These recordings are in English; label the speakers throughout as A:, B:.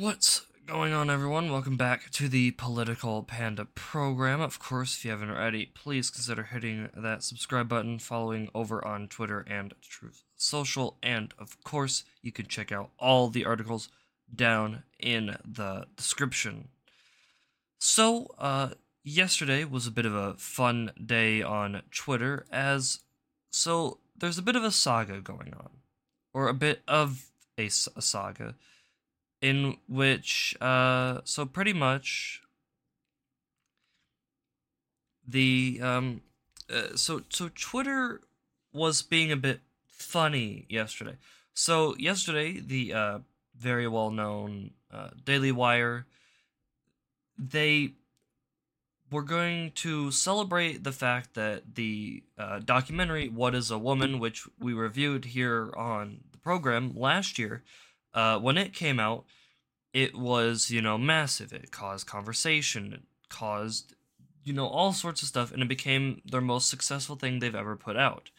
A: What's going on, everyone? Welcome back to the Political Panda program. Of course, if you haven't already, please consider hitting that subscribe button, following over on Twitter and Truth Social, and of course, you can check out all the articles down in the description. So, uh, yesterday was a bit of a fun day on Twitter, as so there's a bit of a saga going on, or a bit of a, a saga in which uh so pretty much the um uh, so so Twitter was being a bit funny yesterday. So yesterday the uh very well known uh, Daily Wire they were going to celebrate the fact that the uh, documentary "What Is a Woman," which we reviewed here on the program last year, uh, when it came out, it was, you know, massive. It caused conversation, it caused, you know, all sorts of stuff, and it became their most successful thing they've ever put out.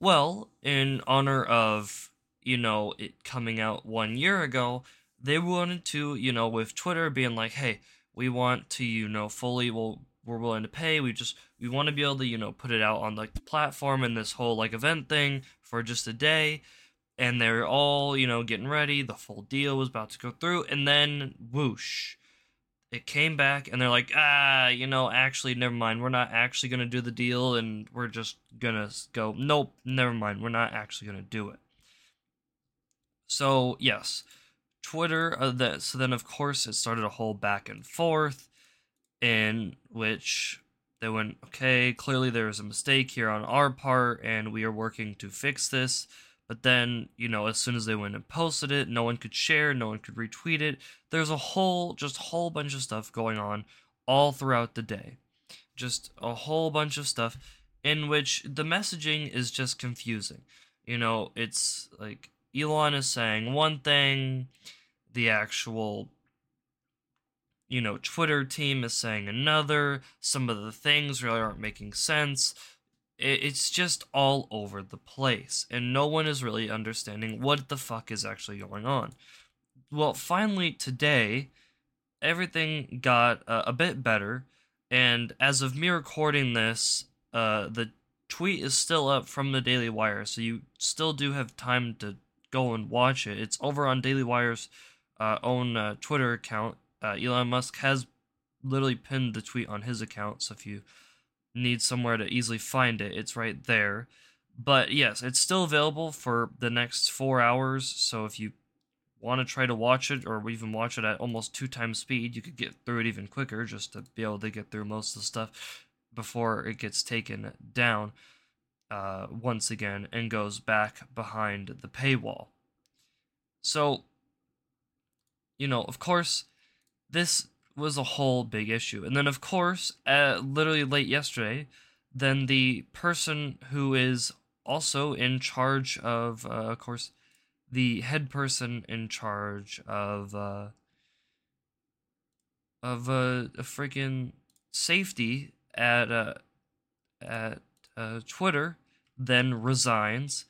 A: Well, in honor of, you know, it coming out one year ago, they wanted to, you know, with Twitter being like, hey, we want to, you know, fully, well, we're willing to pay. We just, we want to be able to, you know, put it out on like the platform and this whole like event thing for just a day and they're all you know getting ready. The full deal was about to go through and then whoosh it came back and they're like ah you know actually never mind. We're not actually going to do the deal and we're just going to go nope never mind. We're not actually going to do it. So yes twitter uh, that so then of course it started a whole back and forth in which they went okay clearly there was a mistake here on our part and we are working to fix this but then, you know, as soon as they went and posted it, no one could share, no one could retweet it. There's a whole, just whole bunch of stuff going on all throughout the day. Just a whole bunch of stuff in which the messaging is just confusing. You know, it's like Elon is saying one thing, the actual you know, Twitter team is saying another. Some of the things really aren't making sense it's just all over the place and no one is really understanding what the fuck is actually going on. Well finally today everything got uh, a bit better and as of me recording this uh, the tweet is still up from the daily wire so you still do have time to go and watch it. It's over on daily wire's uh, own uh, twitter account. Uh, elon musk has literally pinned the tweet on his account so if you need somewhere to easily find it, it's right there. But yes, it's still available for the next four hours. So if you want to try to watch it or even watch it at almost two times speed, you could get through it even quicker just to be able to get through most of the stuff before it gets taken down uh, once again and goes back behind the paywall. So, you know, of course, this was a whole big issue. And then, of course, uh, literally late yesterday, then the person who is also in charge of, uh, of course, the head person in charge of uh, of uh, a freaking safety at uh, at uh, Twitter then resigns,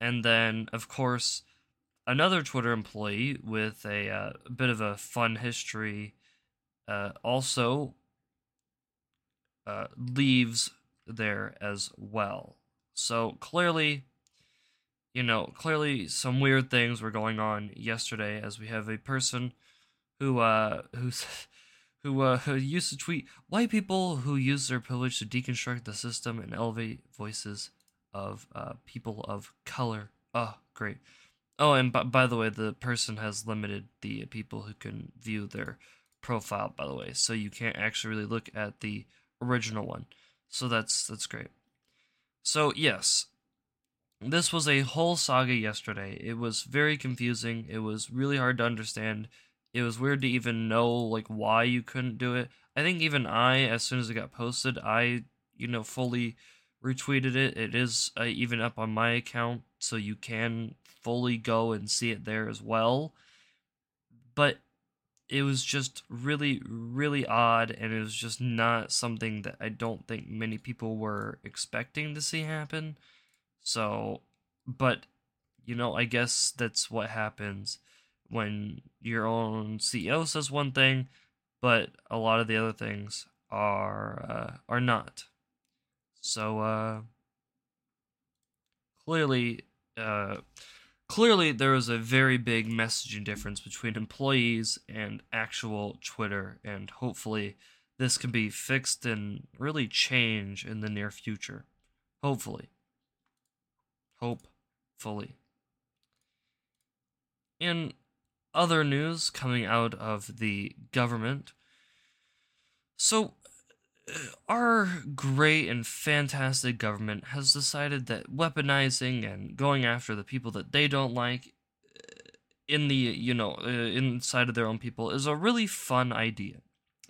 A: and then of course another Twitter employee with a, uh, a bit of a fun history uh, also uh, leaves there as well. So clearly, you know, clearly some weird things were going on yesterday as we have a person who uh who's who uh who used to tweet white people who use their privilege to deconstruct the system and elevate voices of uh people of color. Oh, great. Oh, and b- by the way, the person has limited the people who can view their profile, by the way, so you can't actually really look at the original one. So that's that's great. So yes, this was a whole saga yesterday. It was very confusing. It was really hard to understand. It was weird to even know like why you couldn't do it. I think even I, as soon as it got posted, I you know fully retweeted it. It is uh, even up on my account, so you can fully go and see it there as well. But it was just really really odd and it was just not something that I don't think many people were expecting to see happen. So, but you know, I guess that's what happens when your own CEO says one thing, but a lot of the other things are uh, are not. So uh, clearly, uh, clearly there is a very big messaging difference between employees and actual Twitter, and hopefully this can be fixed and really change in the near future. Hopefully. Hopefully. In other news coming out of the government, so our great and fantastic government has decided that weaponizing and going after the people that they don't like uh, in the you know uh, inside of their own people is a really fun idea.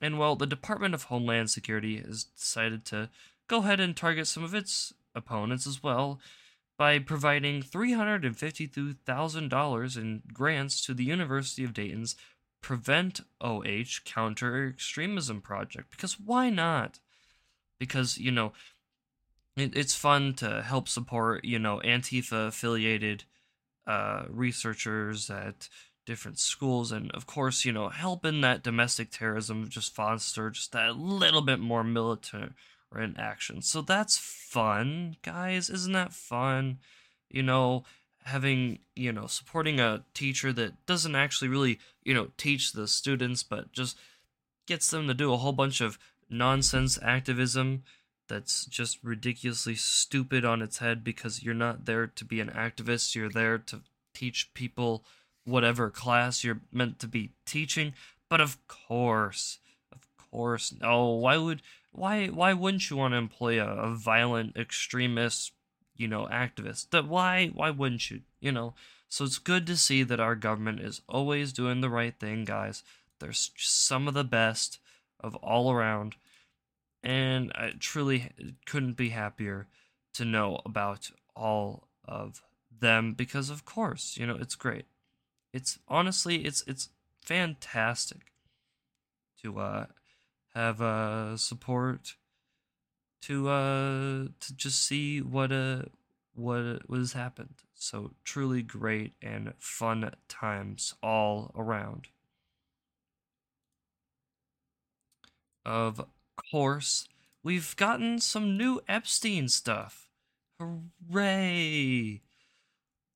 A: And well the department of homeland security has decided to go ahead and target some of its opponents as well by providing $352,000 in grants to the University of Dayton's Prevent OH Counter Extremism Project. Because why not? Because, you know, it, it's fun to help support, you know, Antifa affiliated uh, researchers at different schools. And of course, you know, helping that domestic terrorism just foster just that little bit more militant in action. So that's fun, guys. Isn't that fun? You know, having you know supporting a teacher that doesn't actually really you know teach the students but just gets them to do a whole bunch of nonsense activism that's just ridiculously stupid on its head because you're not there to be an activist. You're there to teach people whatever class you're meant to be teaching. But of course of course no. Why would why why wouldn't you want to employ a, a violent extremist you know, activists. That why why wouldn't you? You know. So it's good to see that our government is always doing the right thing, guys. There's some of the best of all around, and I truly couldn't be happier to know about all of them because, of course, you know it's great. It's honestly, it's it's fantastic to uh have uh support to uh to just see what uh what was happened. So truly great and fun times all around. Of course, we've gotten some new Epstein stuff. Hooray!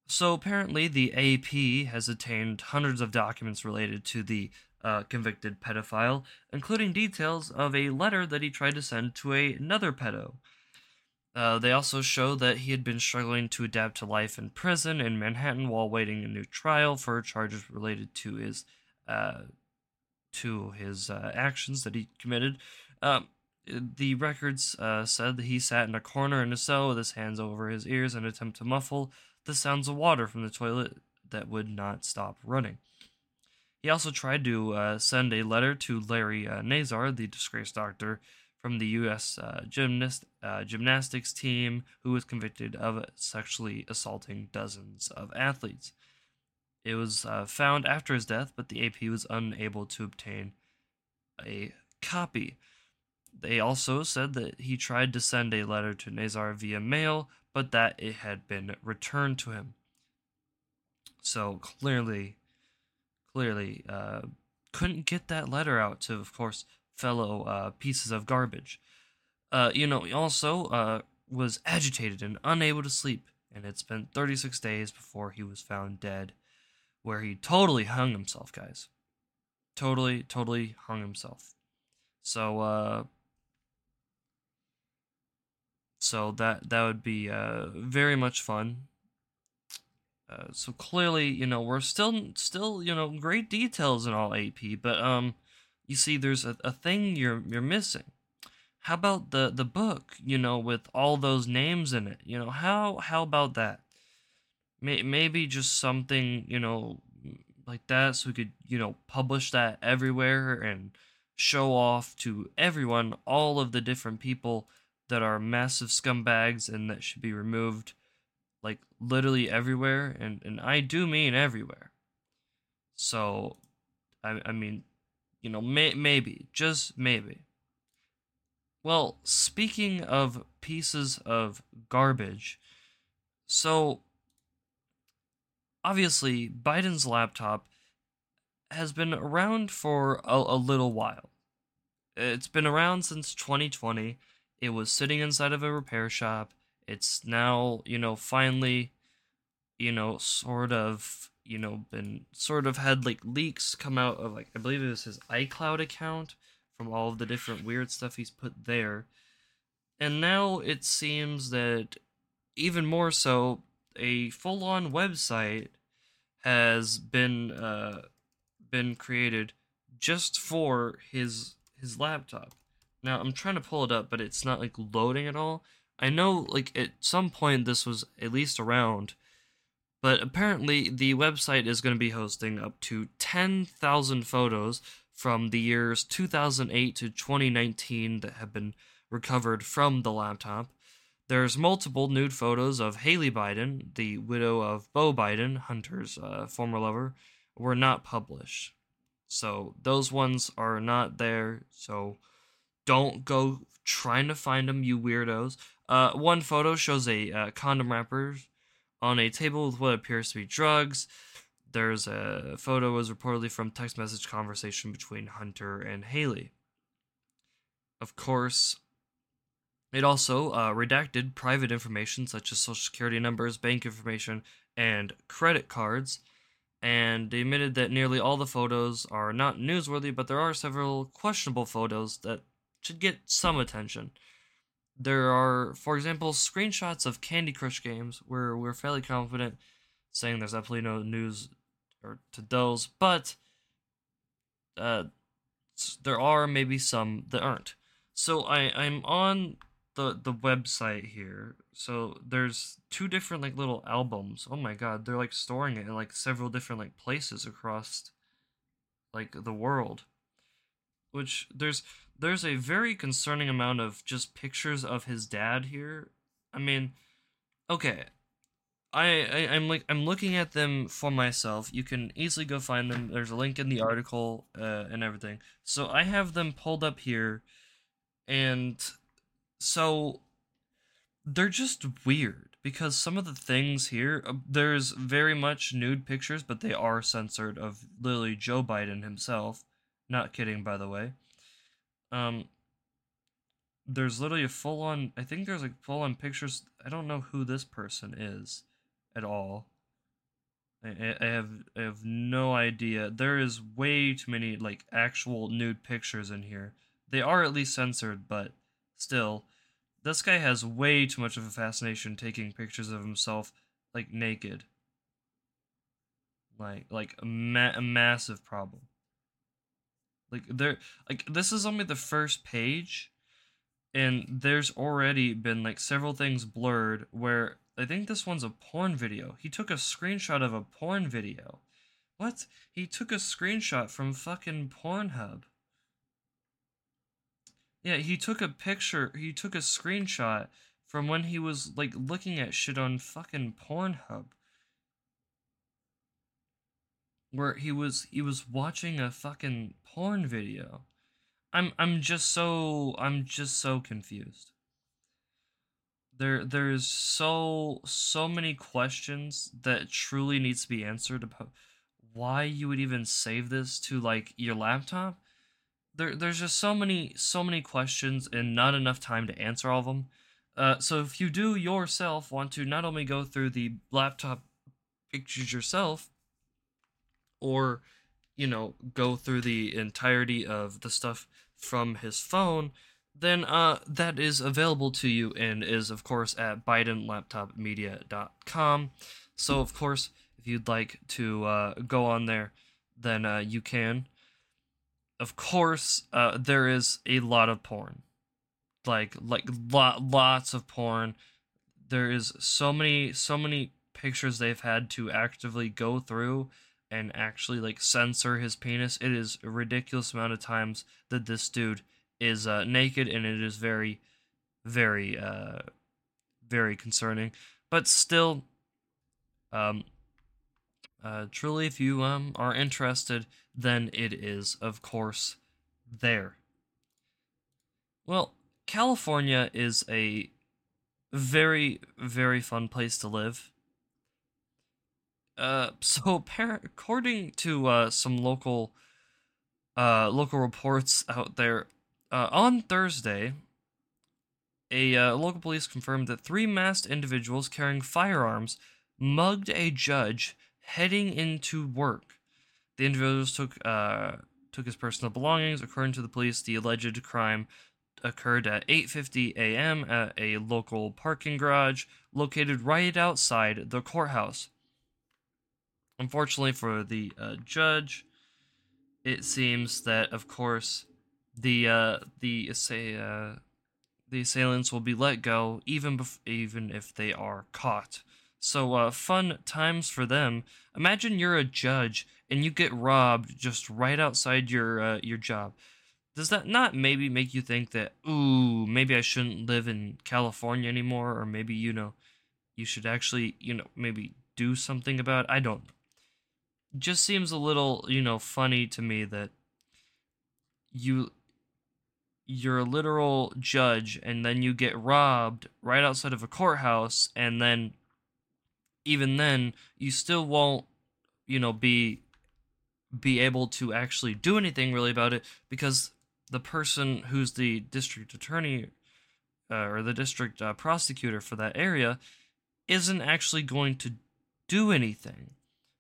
A: So apparently, the AP has attained hundreds of documents related to the uh, convicted pedophile, including details of a letter that he tried to send to a, another pedo. Uh, they also show that he had been struggling to adapt to life in prison in Manhattan while waiting a new trial for charges related to his uh, to his uh, actions that he committed. Um, the records uh, said that he sat in a corner in a cell with his hands over his ears in an attempt to muffle the sounds of water from the toilet that would not stop running. He also tried to uh, send a letter to Larry uh, Nassar, the disgraced doctor from the U.S. Uh, gymnast, uh, gymnastics team, who was convicted of sexually assaulting dozens of athletes. It was uh, found after his death, but the AP was unable to obtain a copy. They also said that he tried to send a letter to Nassar via mail, but that it had been returned to him. So clearly, clearly uh, couldn't get that letter out to, of course, fellow uh, pieces of garbage. Uh, you know, he also uh, was agitated and unable to sleep, and it spent 36 days before he was found dead, where he totally hung himself, guys. Totally, totally hung himself. So, uh, so that that would be uh, very much fun uh, so clearly, you know, we're still still, you know, great details in all AP, but um you see there's a, a thing you're you're missing. How about the the book, you know, with all those names in it? You know, how how about that? May, maybe just something, you know, like that so we could, you know, publish that everywhere and show off to everyone all of the different people that are massive scumbags and that should be removed like literally everywhere, and and I do mean everywhere. So, I I mean, you know, may, maybe just maybe. Well, speaking of pieces of garbage, so obviously Biden's laptop has been around for a, a little while. It's been around since 2020. It was sitting inside of a repair shop. It's now, you know, finally, you know, sort of, you know, been sort of had like leaks come out of like I believe it was his iCloud account from all of the different weird stuff he's put there. And now it seems that even more so, a full-on website has been uh, been created just for his his laptop. Now I'm trying to pull it up, but it's not like loading at all. I know like at some point this was at least around, but apparently the website is going to be hosting up to 10,000 photos from the years 2008 to 2019 that have been recovered from the laptop. There's multiple nude photos of Hallie Biden, the widow of Beau Biden, Hunter's uh, former lover, were not published. So those ones are not there. So don't go trying to find them, you weirdos. Uh, one photo shows a uh, condom wrapper on a table with what appears to be drugs. There's a photo was reportedly from text message conversation between Hunter and Hallie. Of course, it also uh, redacted private information such as social security numbers, bank information, and credit cards, and admitted that nearly all the photos are not newsworthy, but there are several questionable photos that should get some attention. There are, for example, screenshots of Candy Crush games where we're fairly confident saying there's absolutely no news or to those, but uh, there are maybe some that aren't. So I I'm on the the website here. So there's two different like little albums. Oh my god, they're like storing it in like several different like places across like the world. Which there's there's a very concerning amount of just pictures of his dad here. I mean, okay. I, I I'm like I'm looking at them for myself. You can easily go find them. There's a link in the article uh, and everything. So I have them pulled up here, and so they're just weird because some of the things here uh, there's very much nude pictures but they are censored of literally joe biden himself not kidding by the way um there's literally a full on i think there's like full on pictures i don't know who this person is at all I, I have I have no idea. There is way too many like actual nude pictures in here. They are at least censored, but Still, this guy has way too much of a fascination taking pictures of himself like naked. Like like a, ma- a massive problem. Like there like this is only the first page and there's already been like several things blurred where I think this one's a porn video. He took a screenshot of a porn video. What? He took a screenshot from fucking Pornhub. Yeah, he took a picture, he took a screenshot from when he was like looking at shit on fucking Pornhub. Where he was he was watching a fucking porn video. I'm I'm just so I'm just so confused. There there's so so many questions that truly needs to be answered about why you would even save this to like your laptop there there's just so many so many questions and not enough time to answer all of them. Uh, so if you do yourself want to not only go through the laptop pictures yourself, or you know go through the entirety of the stuff from his phone, then uh, that is available to you and is of course at bidenlaptopmedia.com. So of course, if you'd like to uh, go on there, then uh, you can of course, uh, there is a lot of porn, like like lot lots of porn. There is so many so many pictures they've had to actively go through and actually like censor his penis. It is a ridiculous amount of times that this dude is uh, naked, and it is very, very, uh, very concerning. But still, um, uh, truly, if you um are interested, then it is, of course, there. Well, California is a very, very fun place to live. Uh, so according to uh, some local uh, local reports out there, uh, on Thursday, a uh, local police confirmed that three masked individuals carrying firearms mugged a judge heading into work. The individuals took took his personal belongings. According to the police, the alleged crime occurred at 8:50 a.m. at a local parking garage located right outside the courthouse. Unfortunately for the uh, judge, it seems that, of course, the uh, the say uh, the assailants will be let go even bef- even if they are caught. So uh, fun times for them. Imagine you're a judge and you get robbed just right outside your uh, your job. Does that not maybe make you think that ooh maybe I shouldn't live in California anymore, or maybe you know you should actually you know maybe do something about it? I don't. Just seems a little you know funny to me that you you're a literal judge and then you get robbed right outside of a courthouse and then even then you still won't you know be be able to actually do anything really about it because the person who's the district attorney uh, or the district uh, prosecutor for that area isn't actually going to do anything.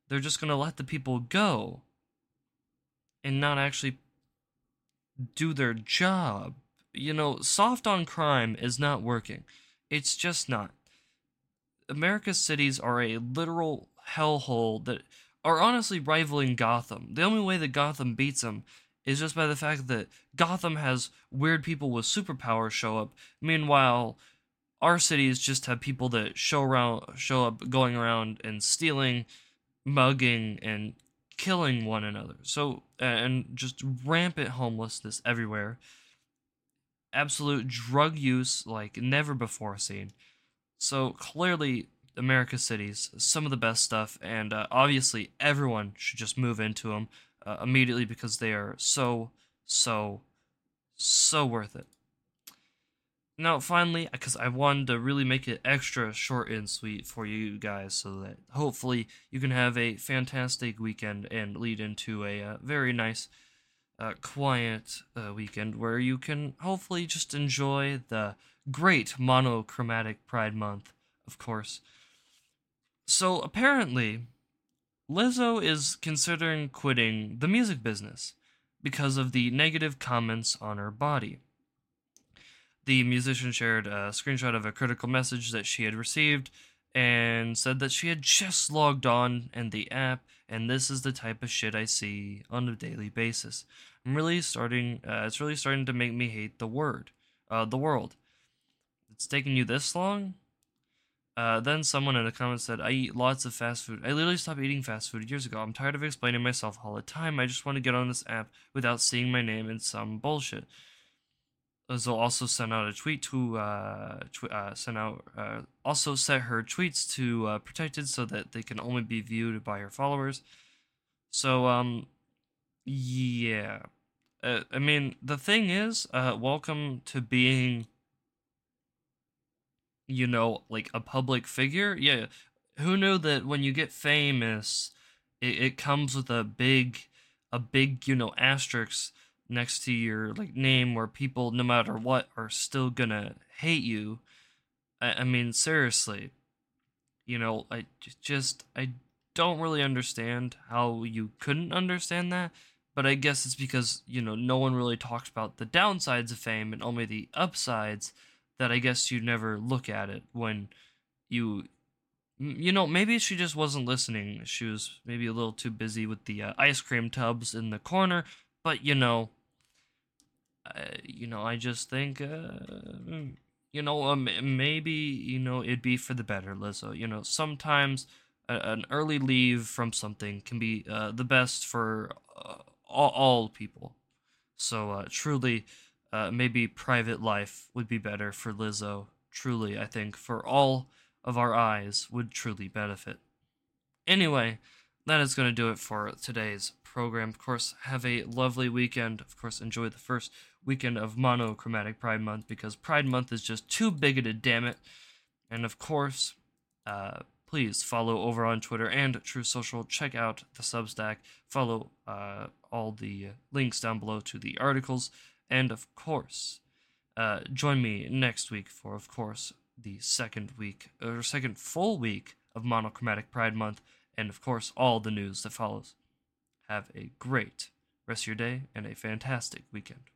A: They're just going to let the people go and not actually do their job. You know, soft on crime is not working. It's just not. America's cities are a literal hellhole that are honestly rivaling Gotham. The only way that Gotham beats them is just by the fact that Gotham has weird people with superpowers show up. Meanwhile, our cities just have people that show around show up going around and stealing, mugging and killing one another. So and just rampant homelessness everywhere. Absolute drug use like never before seen. So clearly America cities, some of the best stuff, and uh, obviously everyone should just move into them uh, immediately because they are so, so, so worth it. Now, finally, because I wanted to really make it extra short and sweet for you guys so that hopefully you can have a fantastic weekend and lead into a uh, very nice, uh, quiet uh, weekend where you can hopefully just enjoy the great monochromatic Pride Month, of course. So apparently, Lizzo is considering quitting the music business because of the negative comments on her body. The musician shared a screenshot of a critical message that she had received and said that she had just logged on in the app and this is the type of shit I see on a daily basis. I'm really starting uh, it's really starting to make me hate the word, uh, the world. It's taking you this long? Uh, then someone in the comments said, I eat lots of fast food. I literally stopped eating fast food years ago. I'm tired of explaining myself all the time. I just want to get on this app without seeing my name in some bullshit. Lizzo also sent out a tweet to uh, tw- uh sent out uh, also set her tweets to uh, protected so that they can only be viewed by her followers. So um, yeah, uh, I mean the thing is, uh, welcome to being you know, like a public figure. Yeah, who knew that when you get famous, it, it comes with a big, a big, you know, asterisk next to your like name where people, no matter what, are still gonna hate you. I, I mean, seriously, you know, I just I don't really understand how you couldn't understand that. But I guess it's because, you know, no one really talks about the downsides of fame and only the upsides that I guess you never look at it when you you know maybe she just wasn't listening she was maybe a little too busy with the uh, ice cream tubs in the corner but you know you know i just think uh, you know um, maybe you know it'd be for the better lizzo you know sometimes an early leave from something can be uh, the best for uh, all, all people so uh, truly uh, maybe private life would be better for Lizzo. Truly, I think for all of our eyes would truly benefit. Anyway, that is going to do it for today's program. Of course, have a lovely weekend. Of course, enjoy the first weekend of monochromatic Pride Month because Pride Month is just too bigoted, damn it. And of course, uh, please follow over on Twitter and Truth Social. Check out the Substack. Follow uh, all the links down below to the articles. And of course, uh, join me next week for, of course, the second week or second full week of Monochromatic Pride Month, and of course, all the news that follows. Have a great rest of your day and a fantastic weekend.